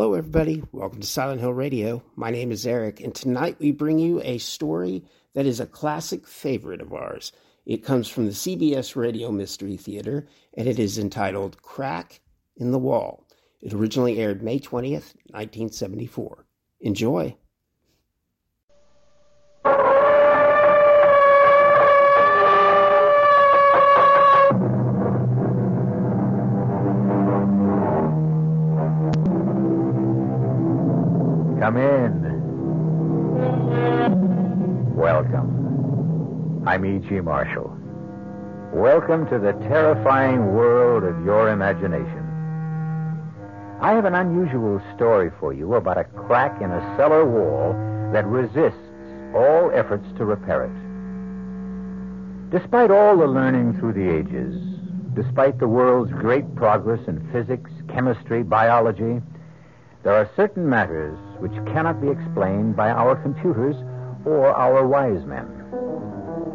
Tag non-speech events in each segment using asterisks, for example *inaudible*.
Hello, everybody. Welcome to Silent Hill Radio. My name is Eric, and tonight we bring you a story that is a classic favorite of ours. It comes from the CBS Radio Mystery Theater, and it is entitled Crack in the Wall. It originally aired May 20th, 1974. Enjoy. Come in. Welcome. I'm E.G. Marshall. Welcome to the terrifying world of your imagination. I have an unusual story for you about a crack in a cellar wall that resists all efforts to repair it. Despite all the learning through the ages, despite the world's great progress in physics, chemistry, biology, there are certain matters which cannot be explained by our computers or our wise men.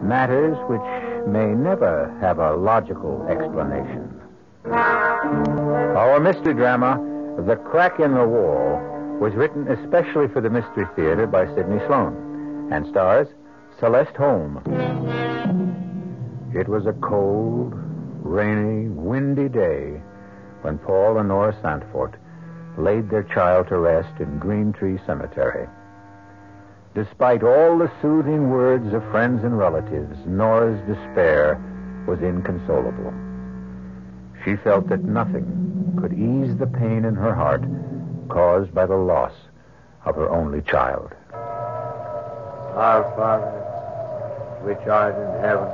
Matters which may never have a logical explanation. Our mystery drama, The Crack in the Wall, was written especially for the Mystery Theater by Sidney Slon and stars Celeste Holm. It was a cold, rainy, windy day when Paul and Nora Sanford laid their child to rest in Green Tree Cemetery. Despite all the soothing words of friends and relatives, Nora's despair was inconsolable. She felt that nothing could ease the pain in her heart caused by the loss of her only child. Our Father, which art in heaven,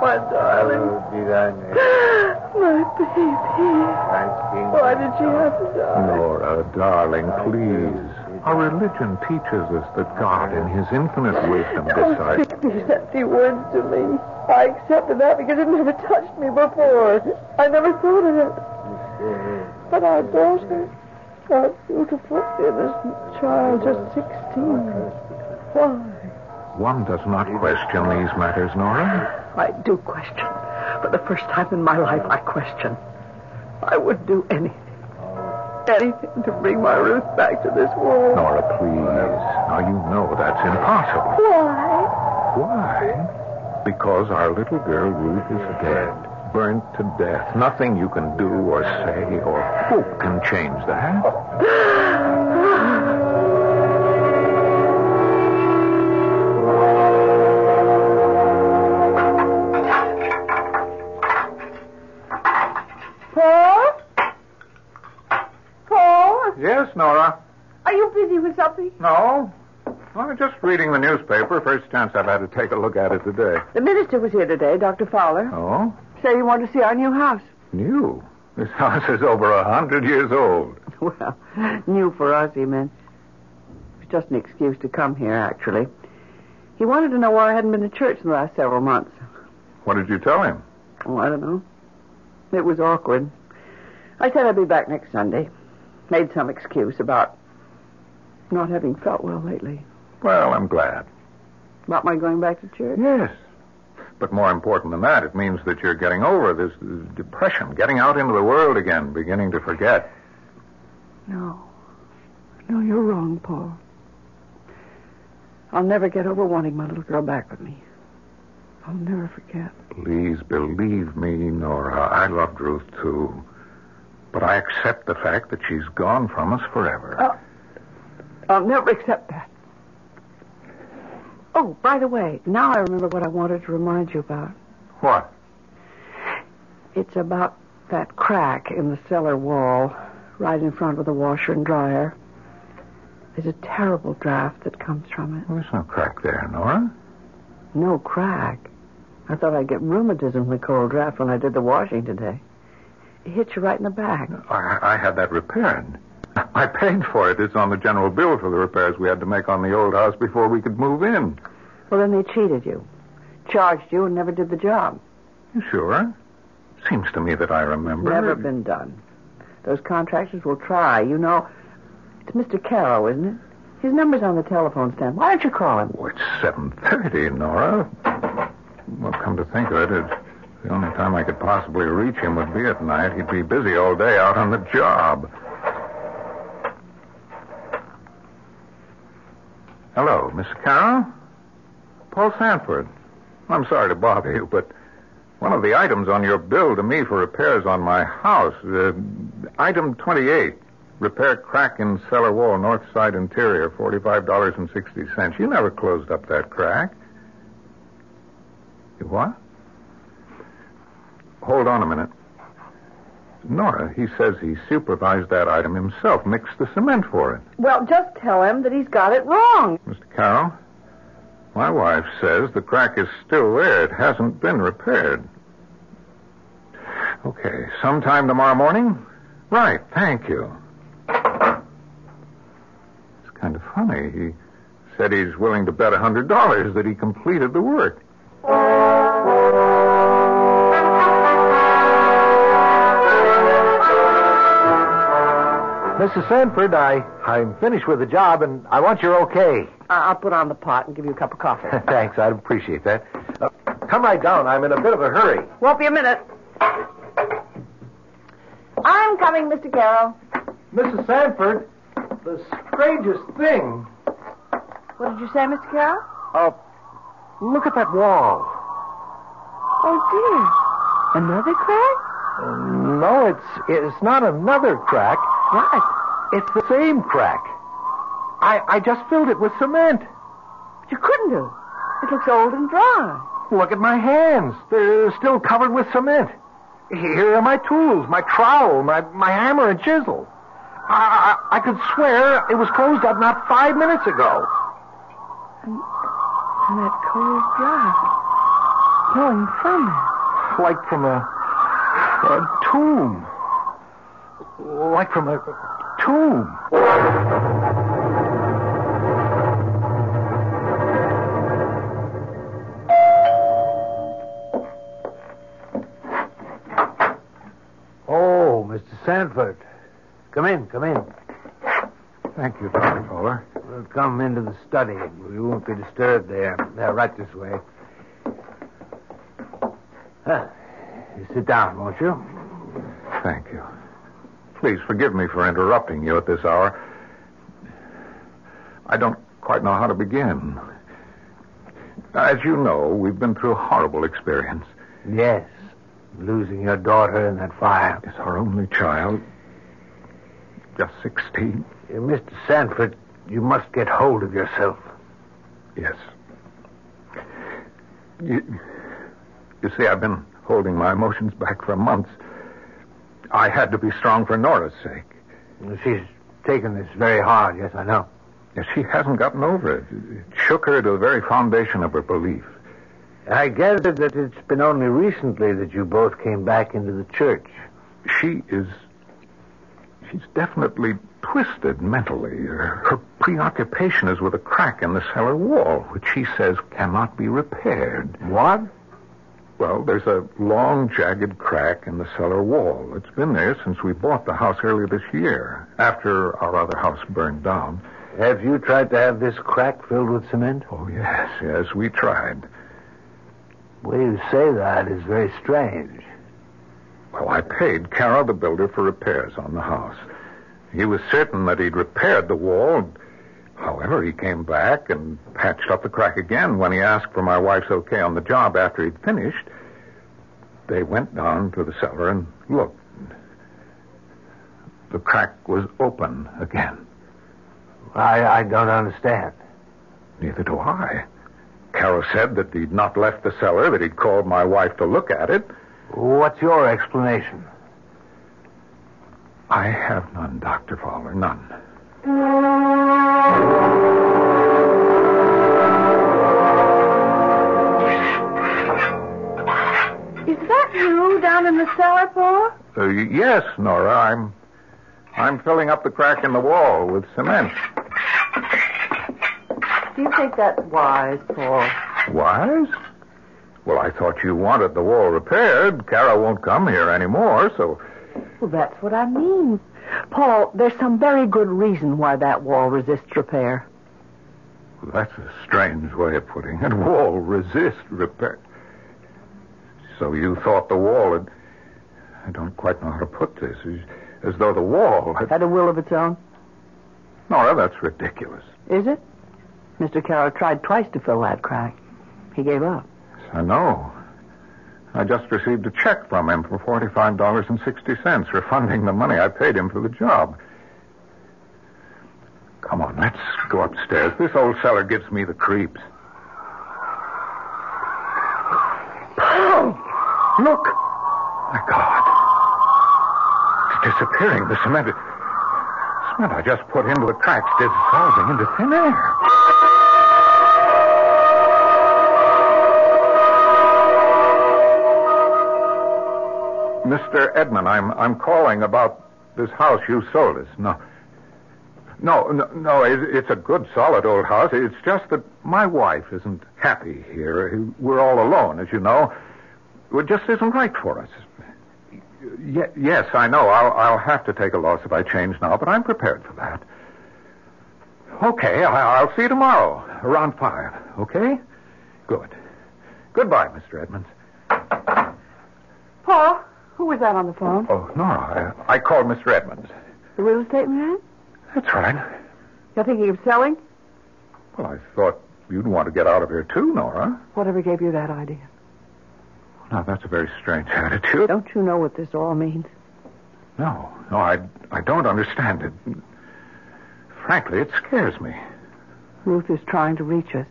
My darling. hallowed be thy name. My baby. Kingdom Why did you have to die? Nora, darling, please. Our religion teaches us that God, in His infinite wisdom, Don't decides. speak these empty words to me. I accepted that because it never touched me before. I never thought of it. But our daughter, our beautiful, innocent child, just 16. Why? One does not question these matters, Nora. I do question. For the first time in my life, I question. I would do anything. Anything to bring my Ruth back to this world. Nora, please. Now, you know that's impossible. Why? Why? Because our little girl Ruth is dead, burnt to death. Nothing you can do or say or hope can change that. *gasps* *gasps* *gasps* Nora. Are you busy with something? No. I'm just reading the newspaper. First chance I've had to take a look at it today. The minister was here today, Dr. Fowler. Oh? Say you want to see our new house. New? This house is over a hundred years old. *laughs* Well, new for us, he meant. It was just an excuse to come here, actually. He wanted to know why I hadn't been to church in the last several months. What did you tell him? Oh, I don't know. It was awkward. I said I'd be back next Sunday. Made some excuse about not having felt well lately. Well, I'm glad. About my going back to church. Yes. But more important than that, it means that you're getting over this depression, getting out into the world again, beginning to forget. No. No, you're wrong, Paul. I'll never get over wanting my little girl back with me. I'll never forget. Please believe me, Nora. I loved Ruth, too. But I accept the fact that she's gone from us forever. Oh. I'll never accept that. Oh, by the way, now I remember what I wanted to remind you about. What? It's about that crack in the cellar wall, right in front of the washer and dryer. There's a terrible draft that comes from it. Well, there's no crack there, Nora. No crack. I thought I'd get rheumatism from the cold draft when I did the washing today. It hit you right in the back. I, I had that repaired. I paid for it. It's on the general bill for the repairs we had to make on the old house before we could move in. Well, then they cheated you, charged you, and never did the job. You sure? Seems to me that I remember. Never been done. Those contractors will try. You know, it's Mr. Carroll, isn't it? His number's on the telephone stand. Why don't you call him? Oh, it's 7.30, Nora. Well, come to think of it, it's the only time I could possibly reach him would be at night. He'd be busy all day out on the job. Hello, Miss Carroll? Paul Sanford. I'm sorry to bother you, but one of the items on your bill to me for repairs on my house, uh, item 28, repair crack in cellar wall, north side interior, $45.60. You never closed up that crack. You what? Hold on a minute. Nora, he says he supervised that item himself, mixed the cement for it. Well, just tell him that he's got it wrong. Mr. Carroll, my wife says the crack is still there. It hasn't been repaired. Okay, sometime tomorrow morning? Right, thank you. It's kind of funny. He said he's willing to bet a $100 that he completed the work. Mrs. Sanford, I, I'm finished with the job, and I want your okay. I- I'll put on the pot and give you a cup of coffee. *laughs* Thanks, I'd appreciate that. Uh, come right down. I'm in a bit of a hurry. Won't be a minute. I'm coming, Mr. Carroll. Mrs. Sanford, the strangest thing. What did you say, Mr. Carroll? Uh, look at that wall. Oh, dear. Another crack? Uh, no, it's it's not another crack. What? It's the same crack. I I just filled it with cement. But you couldn't have. It looks old and dry. Look at my hands. They're still covered with cement. Here are my tools, my trowel, my, my hammer and chisel. I, I, I could swear it was closed up not five minutes ago. And and that cold draught flowing from it. Like from a, a tomb. Like from a tomb. Oh, Mr. Sanford. Come in, come in. Thank you, Dr. Fowler. We'll come into the study. We won't be disturbed there. There, right this way. Huh. You sit down, won't you? Thank you. Please forgive me for interrupting you at this hour. I don't quite know how to begin. As you know, we've been through a horrible experience. Yes. Losing your daughter in that fire. It's our only child. Just 16. Uh, Mr. Sanford, you must get hold of yourself. Yes. You, you see, I've been holding my emotions back for months. I had to be strong for Nora's sake. She's taken this very hard, yes, I know. She hasn't gotten over it. It shook her to the very foundation of her belief. I gather that it's been only recently that you both came back into the church. She is. She's definitely twisted mentally. Her, her preoccupation is with a crack in the cellar wall, which she says cannot be repaired. What? Well, there's a long, jagged crack in the cellar wall. It's been there since we bought the house earlier this year, after our other house burned down. Have you tried to have this crack filled with cement? Oh, yes, yes, we tried. The way you say that is very strange. Well, I paid Carroll, the builder, for repairs on the house. He was certain that he'd repaired the wall. However, he came back and patched up the crack again when he asked for my wife's okay on the job after he'd finished. They went down to the cellar and looked. The crack was open again. I, I don't understand. Neither do I. Carroll said that he'd not left the cellar, that he'd called my wife to look at it. What's your explanation? I have none, Dr. Fowler, none. Down in the cellar, Paul? Uh, yes, Nora, I'm I'm filling up the crack in the wall with cement. Do you think that's wise, Paul? Wise? Well, I thought you wanted the wall repaired. Kara won't come here anymore, so Well, that's what I mean. Paul, there's some very good reason why that wall resists repair. that's a strange way of putting it. Wall resist repair. So you thought the wall had I don't quite know how to put this. As, as though the wall had Had a will of its own. Nora, that's ridiculous. Is it? Mr. Carroll tried twice to fill that crack. He gave up. I know. I just received a check from him for $45.60, refunding the money I paid him for the job. Come on, let's go upstairs. This old cellar gives me the creeps. Paul! Look! My God. It's disappearing. The cement. Cement I just put into the cracks is dissolving into thin air. Mr. Edmund, I'm I'm calling about this house you sold us. No. No, no, no, it- it's a good, solid old house. It's just that my wife isn't happy here. We're all alone, as you know. It just isn't right for us. Ye- yes, I know. I'll, I'll have to take a loss if I change now, but I'm prepared for that. Okay, I, I'll see you tomorrow around five. Okay? Good. Goodbye, Mr. Edmonds. Paul, who was that on the phone? Oh, Nora, I, I called Mr. Edmonds. The real estate man? That's right. You're thinking of selling? Well, I thought you'd want to get out of here too, Nora. Whatever gave you that idea? Now, that's a very strange attitude. Don't you know what this all means? No, no, I, I don't understand it. Frankly, it scares me. Ruth is trying to reach us.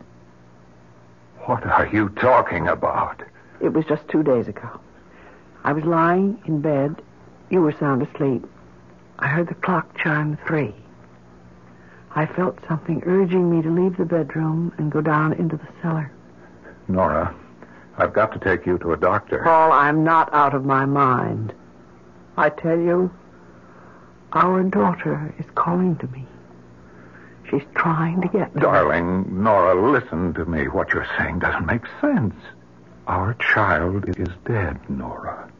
What are you talking about? It was just two days ago. I was lying in bed. You were sound asleep. I heard the clock chime three. I felt something urging me to leave the bedroom and go down into the cellar. Nora, I've got to take you to a doctor. Paul, I'm not out of my mind. I tell you, our daughter is calling to me. She's trying to get me. Darling, Nora, listen to me. What you're saying doesn't make sense. Our child is dead, Nora.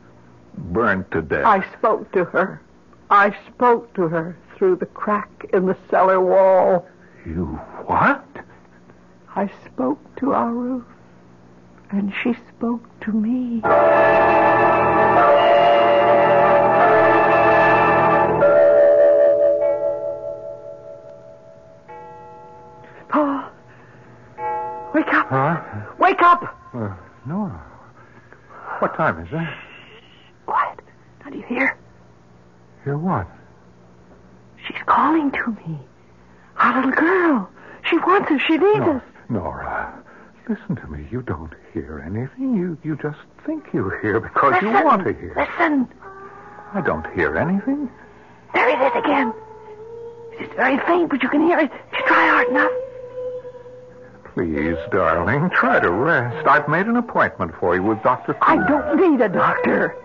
Burnt to death. I spoke to her. I spoke to her through the crack in the cellar wall. You what? I spoke to our Ruth, and she spoke to me. Paul, wake up! Huh? Wake up! Uh, Nora. What time is it? Quiet. Now, do you hear? Hear what? She's calling to me. Our little girl. She wants us. She needs No, us. Nora, listen to me. You don't hear anything. You you just think you hear because you want to hear. Listen. I don't hear anything. There it is again. It's very faint, but you can hear it. If you try hard enough. Please, darling, try to rest. I've made an appointment for you with Dr. I don't need a doctor.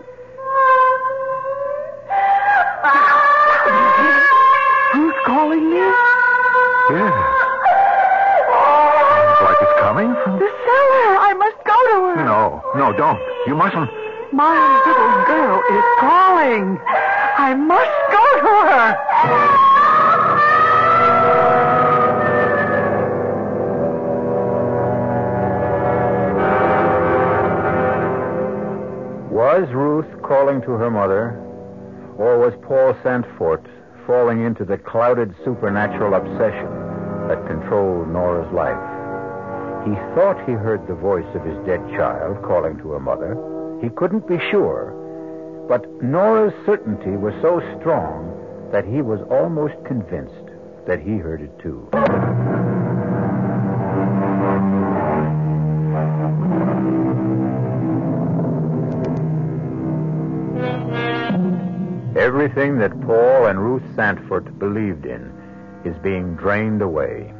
No, no, don't. You mustn't. My little girl is calling. I must go to her. Was Ruth calling to her mother, or was Paul Sanford falling into the clouded supernatural obsession that controlled Nora's life? He thought he heard the voice of his dead child calling to her mother. He couldn't be sure, but Nora's certainty was so strong that he was almost convinced that he heard it too. Everything that Paul and Ruth Sanford believed in is being drained away.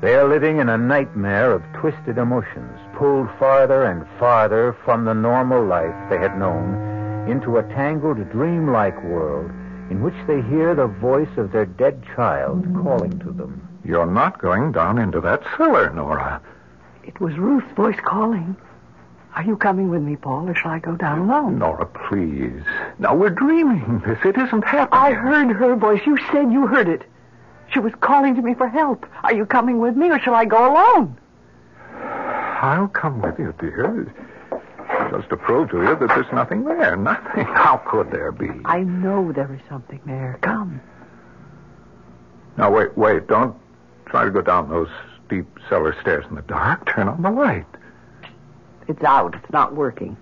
They are living in a nightmare of twisted emotions, pulled farther and farther from the normal life they had known into a tangled, dreamlike world in which they hear the voice of their dead child calling to them. You're not going down into that cellar, Nora. It was Ruth's voice calling. Are you coming with me, Paul, or shall I go down alone? Nora, please. Now, we're dreaming this. It isn't happening. I heard her voice. You said you heard it. She was calling to me for help. Are you coming with me, or shall I go alone? I'll come with you, dear. Just to prove to you that there's nothing there. Nothing. *laughs* How could there be? I know there is something there. Come. Now, wait, wait. Don't try to go down those steep cellar stairs in the dark. Turn on the light. It's out. It's not working.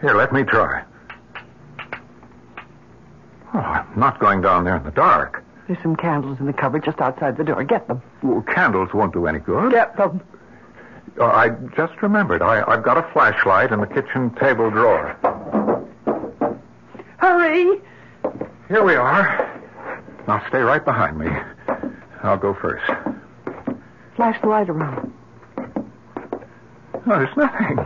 Here, let me try. Oh, I'm not going down there in the dark. There's some candles in the cupboard just outside the door. Get them. Well, candles won't do any good. Get them. Oh, I just remembered. I, I've got a flashlight in the kitchen table drawer. Hurry. Here we are. Now stay right behind me. I'll go first. Flash the light around. Oh, there's nothing.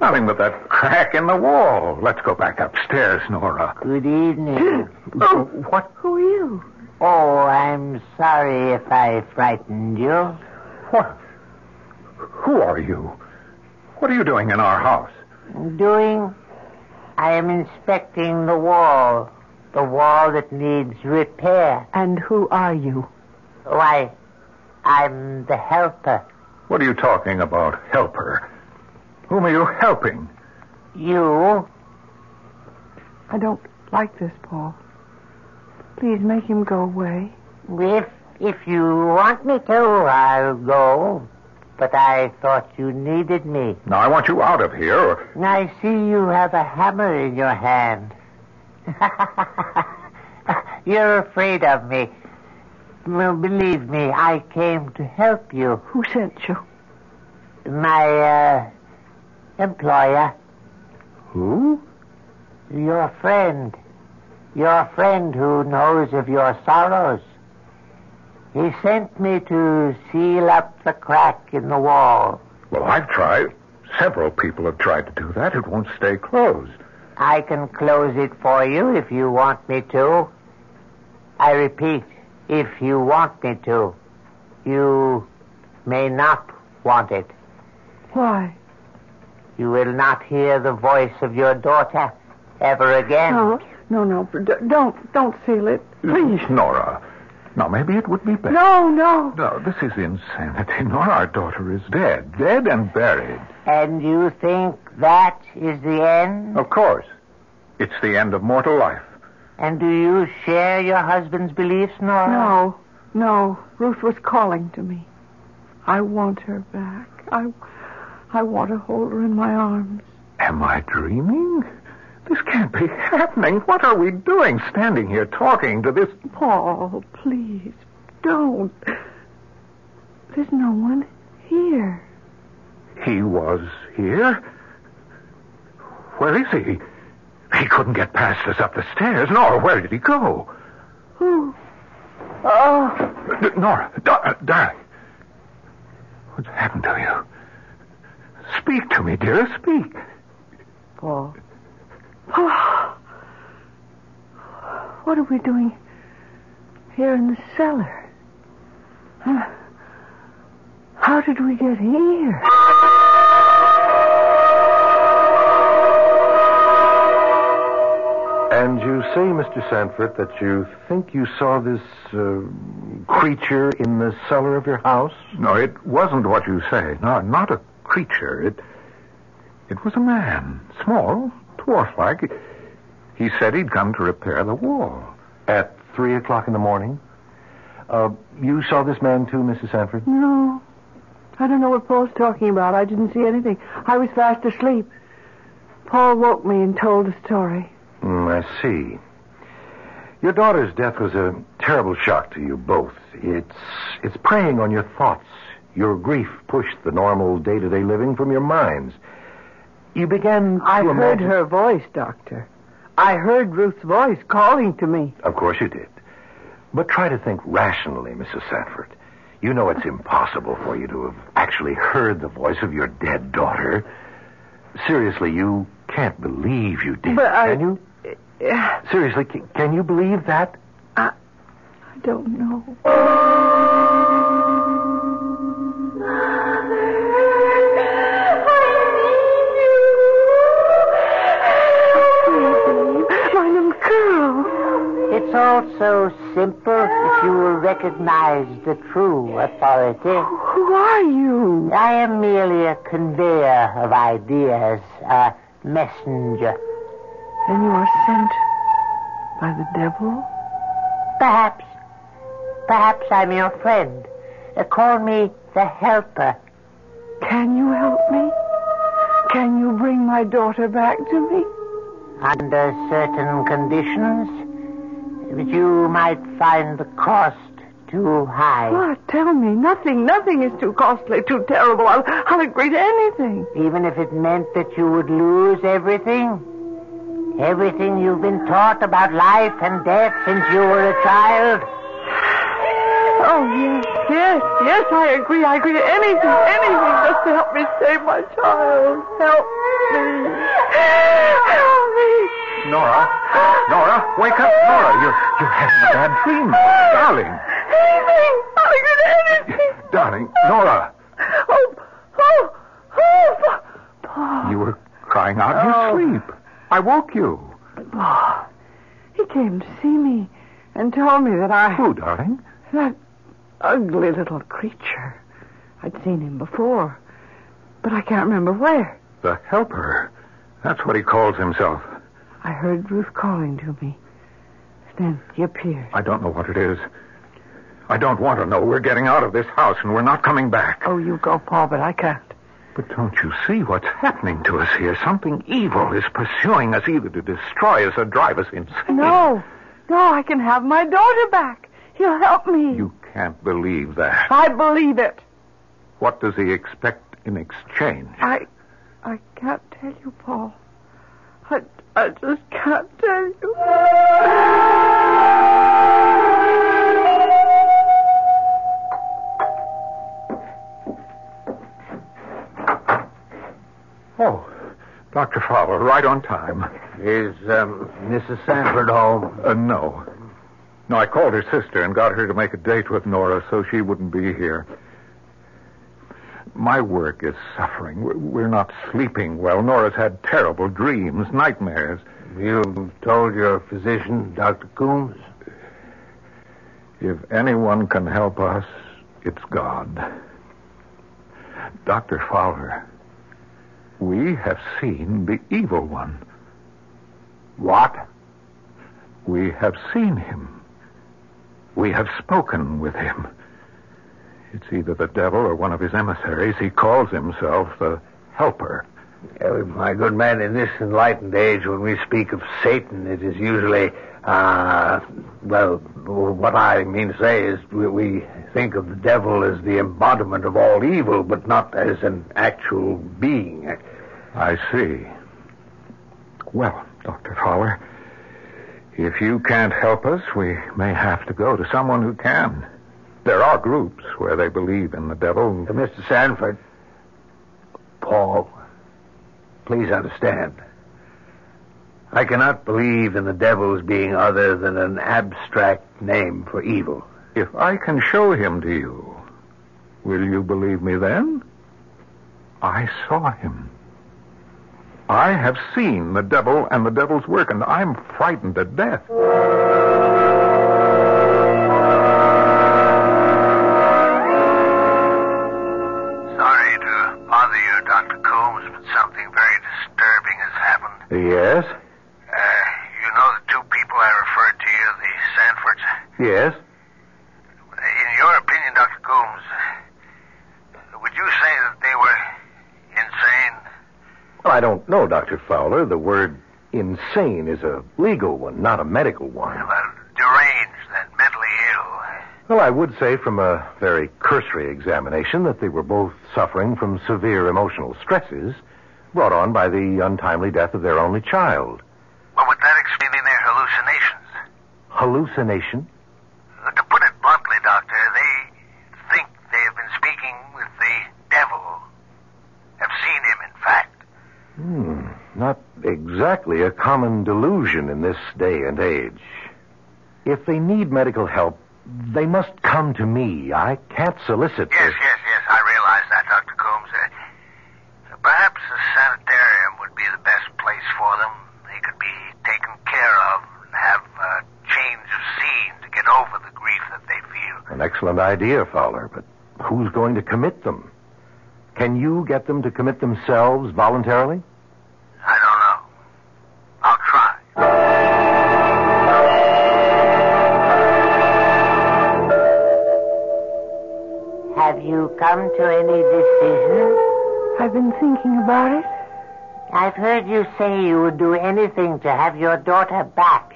Nothing but that crack in the wall. Let's go back upstairs, Nora. Good evening. *gasps* Oh, What? who are you? Oh, I'm sorry if I frightened you. What? Who are you? What are you doing in our house? Doing? I am inspecting the wall. The wall that needs repair. And who are you? Why, I'm the helper. What are you talking about, helper? Whom are you helping? You? I don't like this, Paul. Please make him go away. If, if you want me to, I'll go. But I thought you needed me. Now, I want you out of here. Or... I see you have a hammer in your hand. *laughs* You're afraid of me. Well, believe me, I came to help you. Who sent you? My, uh, employer, Who? your friend. Your friend who knows of your sorrows. He sent me to seal up the crack in the wall. Well, I've tried. Several people have tried to do that. It won't stay closed. I can close it for you if you want me to. I repeat, if you want me to. You may not want it. Why? You will not hear the voice of your daughter ever again. No, no, no. D- don't, don't seal it. Please. Mm, Nora. Now, maybe it would be better. No, no. No, this is insanity. *laughs* Nora, our daughter is dead. Dead and buried. And you think that is the end? Of course. It's the end of mortal life. And do you share your husband's beliefs, Nora? No, no. Ruth was calling to me. I want her back. I, I want to hold her in my arms. Am I dreaming? This can't be happening. What are we doing standing here talking to this? Paul, please, don't. There's no one here. He was here? Where is he? He couldn't get past us up the stairs. Nora, where did he go? Who? Oh, D- Nora, uh, darling. What's happened to you? Speak to me, dear. Speak. Paul. Oh. *sighs* What are we doing here in the cellar? Huh? How did we get here? And you say, Mr. Sanford, that you think you saw this uh, creature in the cellar of your house? No, it wasn't what you say. No, not a creature. It, it was a man, small, dwarf-like. He said he'd come to repair the wall. At three o'clock in the morning? Uh, you saw this man too, Mrs. Sanford? No. I don't know what Paul's talking about. I didn't see anything. I was fast asleep. Paul woke me and told the story. Mm, I see. Your daughter's death was a terrible shock to you both. It's it's preying on your thoughts. Your grief pushed the normal day-to-day living from your minds. You began to I heard imagine... her voice, Doctor. I heard Ruth's voice calling to me. Of course you did. But try to think rationally, Mrs. Sanford. You know it's impossible for you to have actually heard the voice of your dead daughter. Seriously, you can't believe you did, But I- can you? *sighs* Seriously, c- can you believe that? I, I don't know. All so simple if you will recognize the true authority. Who are you? I am merely a conveyor of ideas, a messenger. Then you are sent by the devil? Perhaps, perhaps I'm your friend. uh, call me the helper. Can you help me? Can you bring my daughter back to me? Under certain conditions, but you might find the cost too high. What? Tell me. Nothing. Nothing is too costly, too terrible. I'll, I'll agree to anything. Even if it meant that you would lose everything? Everything you've been taught about life and death since you were a child? Oh, yes, yes, yes, I agree. I agree to anything, anything just to help me save my child. Help me. Nora, Nora, wake up, Nora. You're you're having a bad dream, darling. Anything. I'll agree anything. Darling, Nora, Oh, oh, oh, Paul. you were crying out in Oh. your sleep. I woke you. Paul. He came to see me and told me that I... Who, darling? That ugly little creature. I'd seen him before, but I can't remember where. The helper. That's what he calls himself. I heard Ruth calling to me. Then he appeared. I don't know what it is. I don't want to know. We're getting out of this house and we're not coming back. Oh, you go, Paul, but I can't. But don't you see what's happening to us here? Something evil is pursuing us either to destroy us or drive us insane. No, no, I can have my daughter back. He'll help me. You can't believe that. I believe it. What does he expect in exchange? I, I can't tell you, Paul. I, I just can't tell you. Oh, Dr. Fowler, right on time. Is um, Mrs. Sanford home? Uh, no. No, I called her sister and got her to make a date with Nora so she wouldn't be here. My work is suffering. We're- not sleeping well. Nora's had terrible dreams, nightmares. You've told your physician, Dr. Coombs? If anyone can help us, it's God. Dr. Fowler, we have seen the evil one. What? We have seen him. We have spoken with him. It's either the devil or one of his emissaries. He calls himself the Helper. My good man, in this enlightened age, when we speak of Satan, it is usually, uh, well, what I mean to say is we, we think of the devil as the embodiment of all evil, but not as an actual being. I see. Well, Dr. Fowler, if you can't help us, we may have to go to someone who can. There are groups where they believe in the devil. Uh, Mr. Sanford, Paul, please understand. I cannot believe in the devil's being other than an abstract name for evil. If I can show him to you, will you believe me then? I saw him. I have seen the devil and the devil's work, and I'm frightened to death. Yes? Uh, you know the two people I referred to you, the Sanfords? Yes? In your opinion, Dr. Coombs, would you say that they were insane? Well, I don't know, Dr. Fowler. The word insane is a legal one, not a medical one. Well, deranged and mentally ill. Well, I would say from a very cursory examination that they were both suffering from severe emotional stresses brought on by the untimely death of their only child. Well, would that explain their hallucinations? Hallucination? Uh, To put it bluntly, Doctor, they think they have been speaking with the devil. Have seen him, in fact. Hmm. Not exactly a common delusion in this day and age. If they need medical help, they must come to me. I can't solicit Yes, this. yes, yes, I realize that, Dr. Coombs. Uh, perhaps a sanitarium would be the best place for them. They could be taken care of and have a change of scene to get over the grief that they feel. Idea, Fowler, but who's going to commit them? Can you get them to commit themselves voluntarily? I don't know. I'll try. Have you come to any decision? I've been thinking about it. I've heard you say you would do anything to have your daughter back.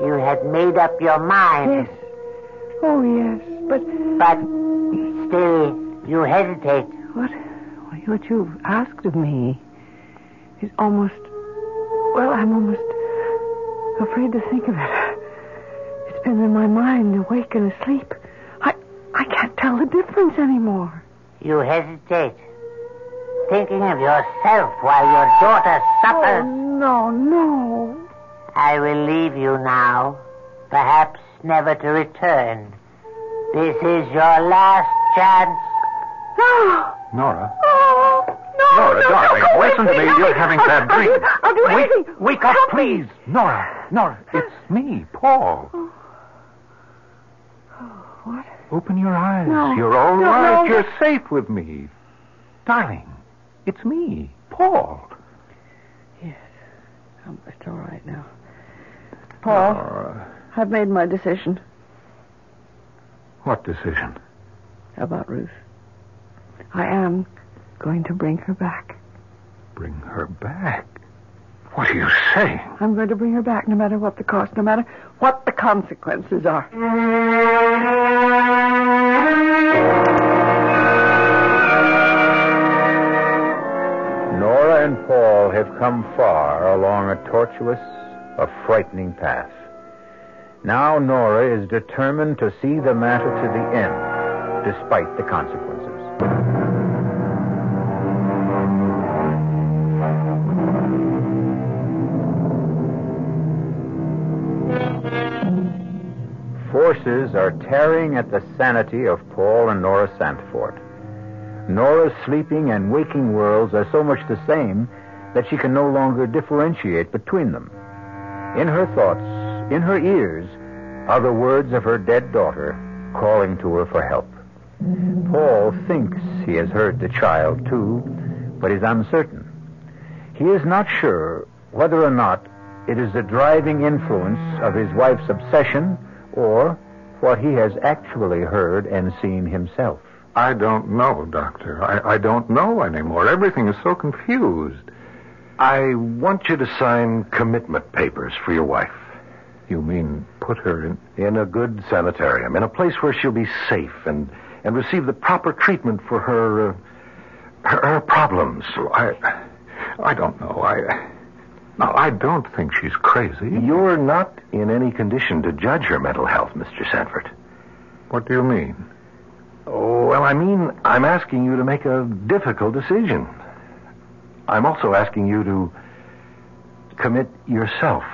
You had made up your mind. Yes. Oh, yes. But But still, you hesitate. what, what you've asked of me is almost, well, I'm almost afraid to think of it. It's been in my mind, awake and asleep. I, I can't tell the difference anymore. You hesitate. Thinking of yourself while your daughter suffers. Oh, no, no. I will leave you now, perhaps never to return. This is your last chance. No. Nora. Oh, no, Nora, no, darling, no, listen to from me. You're having bad I'll- dreams. I'll do Wake- anything. Wake up, Help me. please. Nora, Nora, it's me, Paul. What? Open your eyes. No. You're all No, right. no. You're safe with me. Darling, it's me, Paul. Um, it's all right now. Paul, Nora, I've made my decision what decision? How about Ruth. I am going to bring her back. Bring her back. What are you saying? I'm going to bring her back no matter what the cost, no matter what the consequences are. Nora and Paul have come far along a tortuous, a frightening path. Now Nora is determined to see the matter to the end, despite the consequences. Forces are tearing at the sanity of Paul and Nora Sanford. Nora's sleeping and waking worlds are so much the same that she can no longer differentiate between them. In her thoughts, in her ears, are the words of her dead daughter calling to her for help. Paul thinks he has heard the child, too, but is uncertain. He is not sure whether or not it is the driving influence of his wife's obsession or what he has actually heard and seen himself. I don't know, Doctor. I, I don't know anymore. Everything is so confused. I want you to sign commitment papers for your wife. You mean put her in. In a good sanitarium, in a place where she'll be safe and, and receive the proper treatment for her, uh, her, her problems. I. I don't know. I. No, I don't think she's crazy. You're not in any condition to judge her mental health, Mr. Sanford. What do you mean? Oh, well, I mean, I'm asking you to make a difficult decision. I'm also asking you to commit yourself.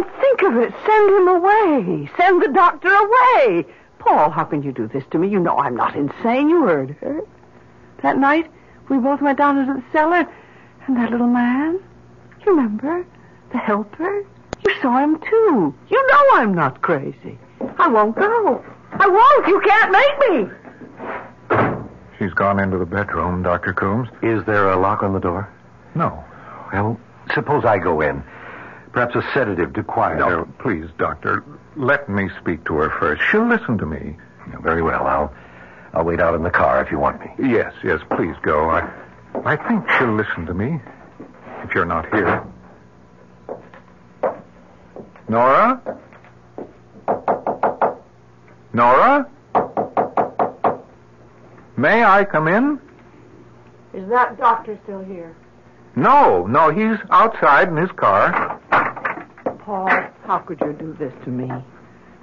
I won't think of it. Send him away. Send the doctor away. Paul, how can you do this to me? You know I'm not insane. You heard her. That night, we both went down into the cellar, and that little man, you remember? The helper? You saw him, too. You know I'm not crazy. I won't go. I won't. You can't make me. She's gone into the bedroom, Dr. Coombs. Is there a lock on the door? No. Well, suppose I go in. Perhaps a sedative to quiet her. No, please, Doctor. Let me speak to her first. She'll listen to me. Very well. I'll I'll wait out in the car if you want me. Yes, yes, please go. I, I think she'll listen to me if you're not here. Nora? Nora? May I come in? Is that doctor still here? No, no, he's outside in his car. Paul, how could you do this to me?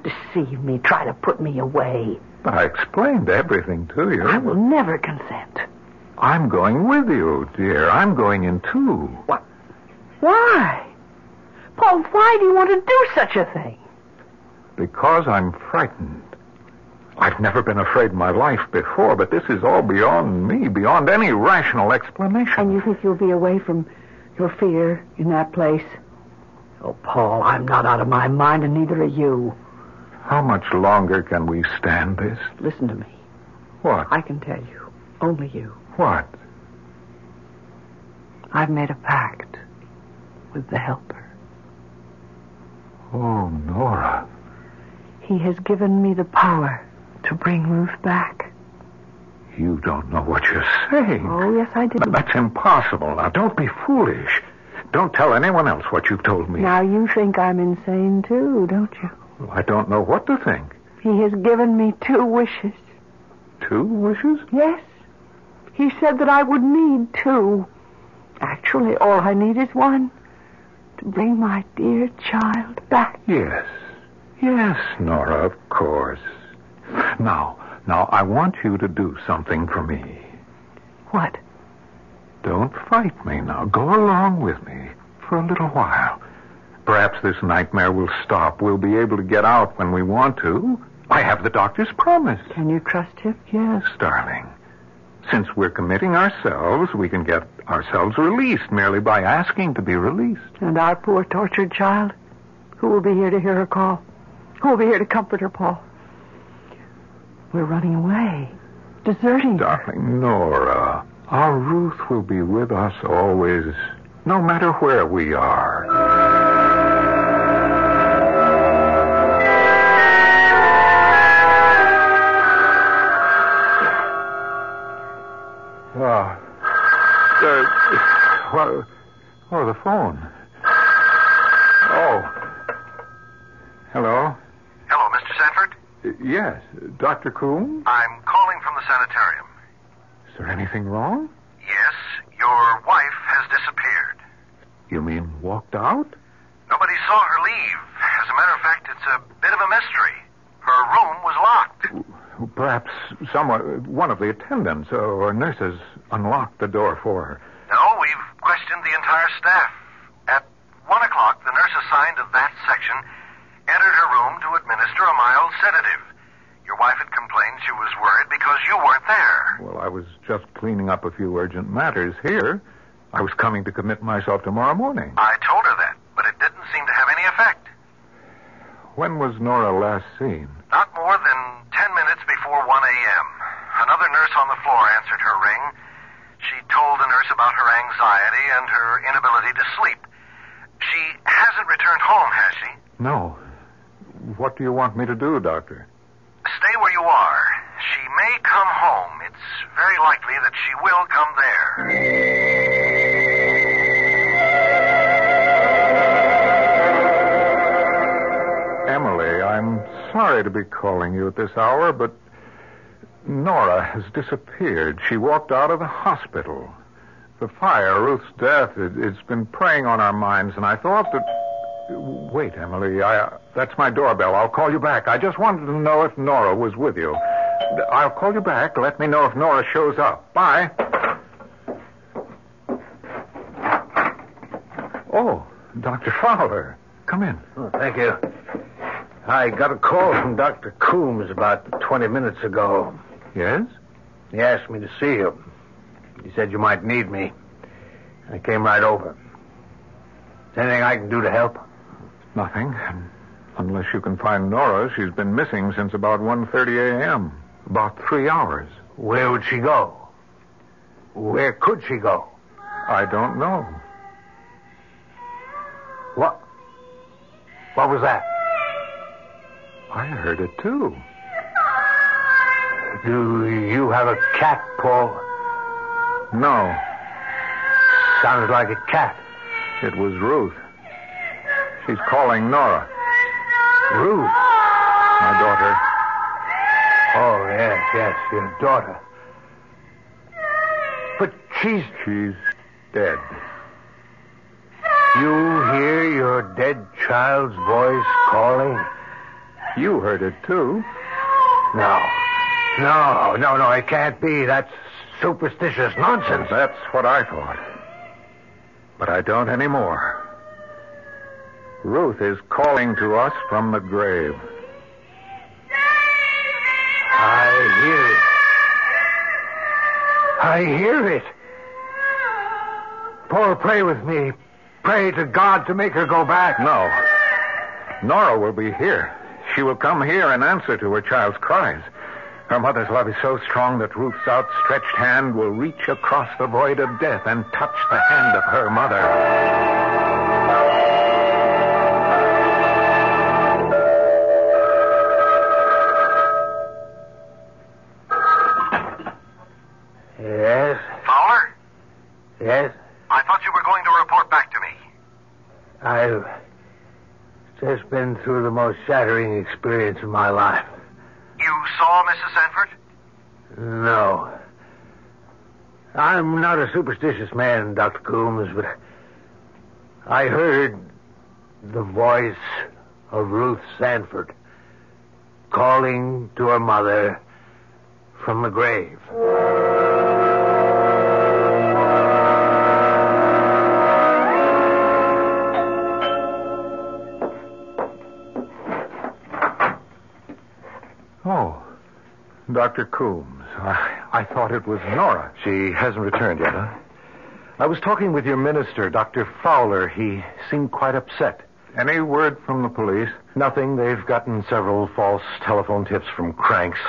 Deceive me, try to put me away. But I explained everything to you. I will never consent. I'm going with you, dear. I'm going in too. What? Why? Paul, why do you want to do such a thing? Because I'm frightened. I've never been afraid in my life before, but this is all beyond me, beyond any rational explanation. And you think you'll be away from your fear in that place? Oh, Paul, I'm not out of my mind, and neither are you. How much longer can we stand this? Listen to me. What? I can tell you. Only you. What? I've made a pact with the helper. Oh, Nora. He has given me the power to bring Ruth back. You don't know what you're saying. Oh, yes, I do. That's impossible. Now, don't be foolish. Don't tell anyone else what you've told me. Now you think I'm insane, too, don't you? I don't know what to think. He has given me two wishes. Two wishes? Yes. He said that I would need two. Actually, all I need is one. To bring my dear child back. Yes. Yes, Nora, of course. Now, now, I want you to do something for me. What? Don't fight me now. Go along with me for a little while. Perhaps this nightmare will stop. We'll be able to get out when we want to. I have the doctor's promise. Can you trust him? Yes, darling. Since we're committing ourselves, we can get ourselves released merely by asking to be released. And our poor tortured child? Who will be here to hear her call? Who will be here to comfort her, Paul? We're running away. Deserting. Darling Nora, our Ruth will be with us always, no matter where we are. Ah. Uh, what? Oh, the phone. Oh. Hello? Hello, Mr. Sanford. Uh, Yes, Dr. Coombe? I'm calling from the sanitarium. Is there anything wrong? Yes, your wife has disappeared. You mean walked out? Nobody saw her leave. As a matter of fact, it's a bit of a mystery. Her room was locked. Perhaps someone, one of the attendants or nurses unlocked the door for her. No, we've questioned the entire staff. At one o'clock, the nurse assigned to that section entered her room to administer a mild sedative. Your wife had complained she was worried because you weren't there. Well, I was just cleaning up a few urgent matters here. I was coming to commit myself tomorrow morning. I told her that, but it didn't seem to have any effect. When was Nora last seen? Not more than ten minutes before 1 a.m. Another nurse on the floor answered her ring. She told the nurse about her anxiety and her inability to sleep. She hasn't returned home, has she? No. What do you want me to do, Doctor? Calling you at this hour, but Nora has disappeared. She walked out of the hospital. The fire, Ruth's death, it, it's been preying on our minds, and I thought that. Wait, Emily, I, that's my doorbell. I'll call you back. I just wanted to know if Nora was with you. I'll call you back. Let me know if Nora shows up. Bye. Oh, Dr. Fowler. Come in. Oh, thank you. I got a call from Dr. Coombs about 20 minutes ago. Yes? He asked me to see you. He said you might need me. I came right over. Is there anything I can do to help? Nothing. Unless you can find Nora, she's been missing since about 1.30 a.m. About three hours. Where would she go? Where could she go? I don't know. What? What was that? I heard it too. Do you have a cat, Paul? No, Sounded like a cat. it was Ruth. She's calling Nora, Ruth. my daughter. Oh, yes, yes, your daughter. But she's. She's dead. You hear your dead child's voice calling? You heard it too. No. No, no, no, it can't be. That's superstitious nonsense. That's what I thought. But I don't anymore. Ruth is calling to us from the grave. I hear it. I hear it. Paul, pray with me. Pray to God to make her go back. No. Nora will be here. She will come here in answer to her child's cries. Her mother's love is so strong that Ruth's outstretched hand will reach across the void of death and touch the hand of her mother. Through the most shattering experience of my life. You saw Mrs. Sanford? No. I'm not a superstitious man, Dr. Coombs, but I heard the voice of Ruth Sanford calling to her mother from the grave. Dr. Coombs. I, I thought it was Nora. She hasn't returned yet, huh? I was talking with your minister, Dr. Fowler. He seemed quite upset. Any word from the police? Nothing. They've gotten several false telephone tips from cranks.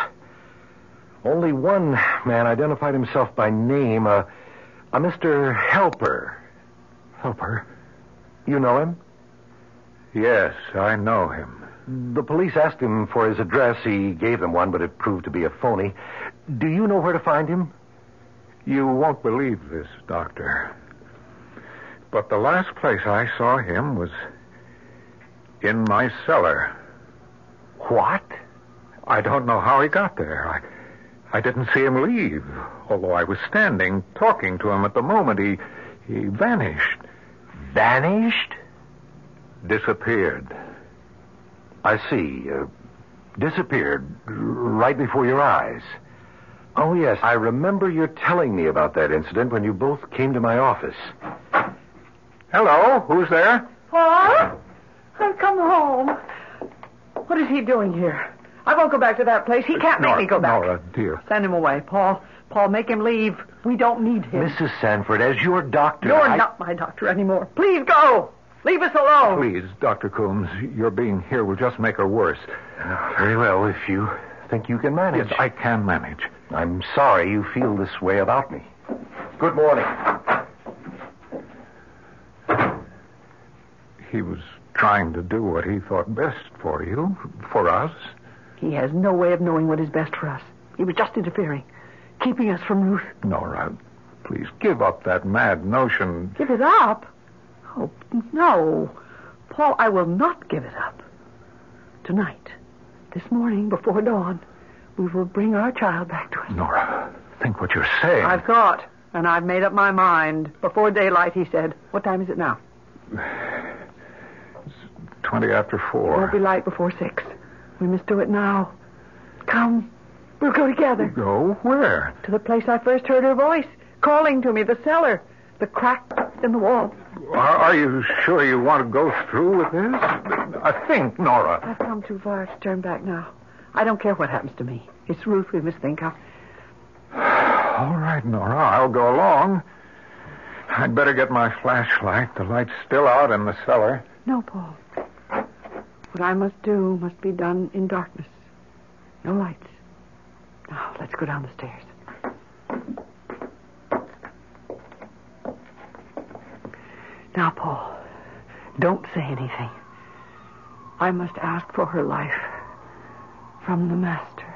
Only one man identified himself by name, a, a Mr. Helper. Helper? You know him? Yes, I know him. The police asked him for his address. He gave them one, but it proved to be a phony. Do you know where to find him? You won't believe this, Doctor. But the last place I saw him was in my cellar. What? I don't know how he got there. I, I didn't see him leave, although I was standing talking to him at the moment he he vanished. Vanished? Disappeared. I see. Uh, disappeared right before your eyes. Oh, yes. I remember your telling me about that incident when you both came to my office. Hello, who's there? Paul? I've come home. What is he doing here? I won't go back to that place. He can't make Nora, me go back. Nora, dear. Send him away, Paul. Paul, make him leave. We don't need him. Mrs. Sanford, as your doctor. You're I- not my doctor anymore. Please go. Leave us alone. Please, Dr. Coombs, your being here will just make her worse. Very well, if you think you can manage. Yes, I can manage. I'm sorry you feel this way about me. Good morning. He was trying to do what he thought best for you, for us. He has no way of knowing what is best for us. He was just interfering, keeping us from Ruth. Nora, please give up that mad notion. Give it up? Oh, no. Paul, I will not give it up. Tonight, this morning, before dawn, we will bring our child back to us. Nora, think what you're saying. I've thought, and I've made up my mind. Before daylight, he said. What time is it now? Twenty after 4. It won't be light before six. We must do it now. Come. We'll go together. Go where? To the place I first heard her voice, calling to me, the cellar, the crack in the wall. Are, are you sure you want to go through with this? I think, Nora. I've come too far to turn back now. I don't care what happens to me. It's Ruth we must think of. *sighs* All right, Nora, I'll go along. I'd better get my flashlight. The light's still out in the cellar. No, Paul. What I must do must be done in darkness. No lights. Now, let's go down the stairs. Now, Paul, don't say anything. I must ask for her life from the Master.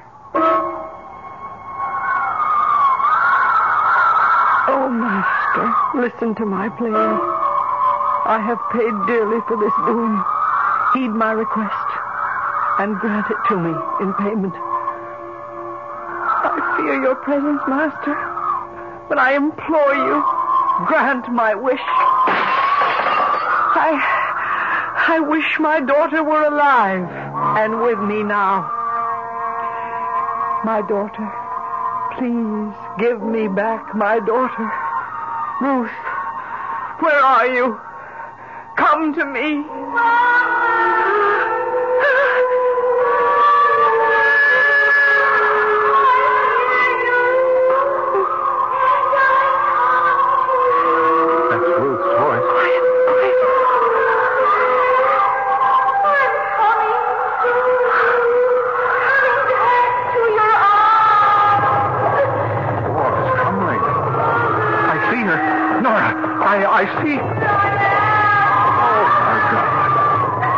Oh, Master, listen to my plea. I have paid dearly for this doing. Heed my request and grant it to me in payment. I fear your presence, Master, but I implore you, grant my wish. I, I wish my daughter were alive and with me now. My daughter, please give me back my daughter. Ruth, where are you? Come to me. See? Oh, my God.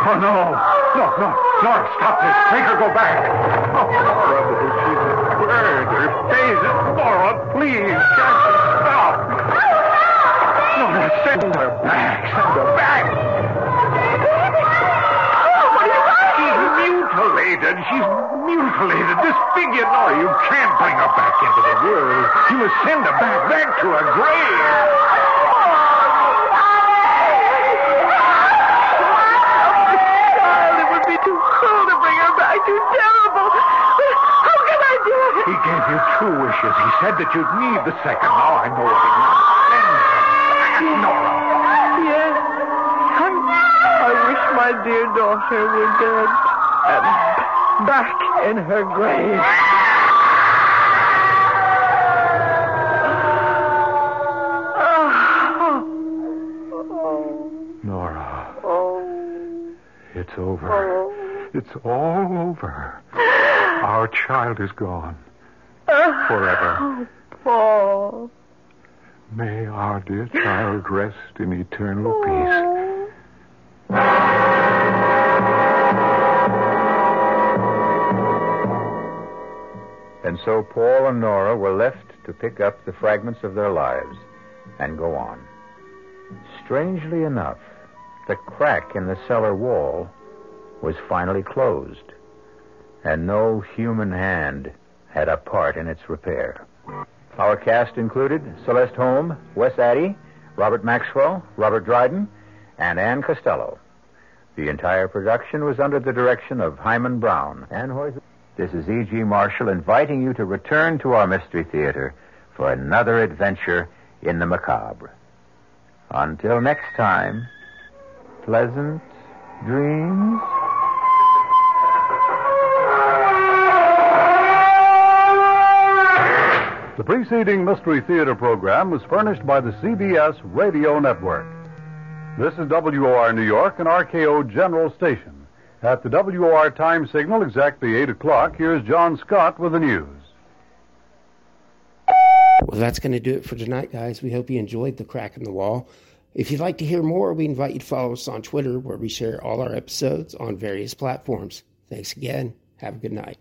Oh, no. No, no. Nora, stop this. Make her go back. Oh, Nora, she's a bird. Her face is Nora, please. Can't you stop? Nora, send her back. Send her back. She's mutilated. She's mutilated, disfigured. No, you can't bring her back into the world. You must send her back, back to her grave. The second. Now I know wants. Send Nora. Yes. I, I wish my dear daughter were dead and back in her grave. Nora, Oh, it's over. It's all over. Our child is gone. Forever. Paul. May our dear child rest in eternal peace. And so Paul and Nora were left to pick up the fragments of their lives and go on. Strangely enough, the crack in the cellar wall was finally closed, and no human hand had a part in its repair. Our cast included Celeste Holm, Wes Addy, Robert Maxwell, Robert Dryden, and Ann Costello. The entire production was under the direction of Himan Brown. Hoyt. This is E.G. Marshall inviting you to return to our Mystery Theater for another adventure in the macabre. Until next time, pleasant dreams. The preceding Mystery Theater program was furnished by the CBS Radio Network. This is WOR New York and RKO General Station. At the WOR time signal exactly 8 o'clock, here's John Scott with the news. Well, that's going to do it for tonight, guys. We hope you enjoyed The Crack in the Wall. If you'd like to hear more, we invite you to follow us on Twitter, where we share all our episodes on various platforms. Thanks again. Have a good night.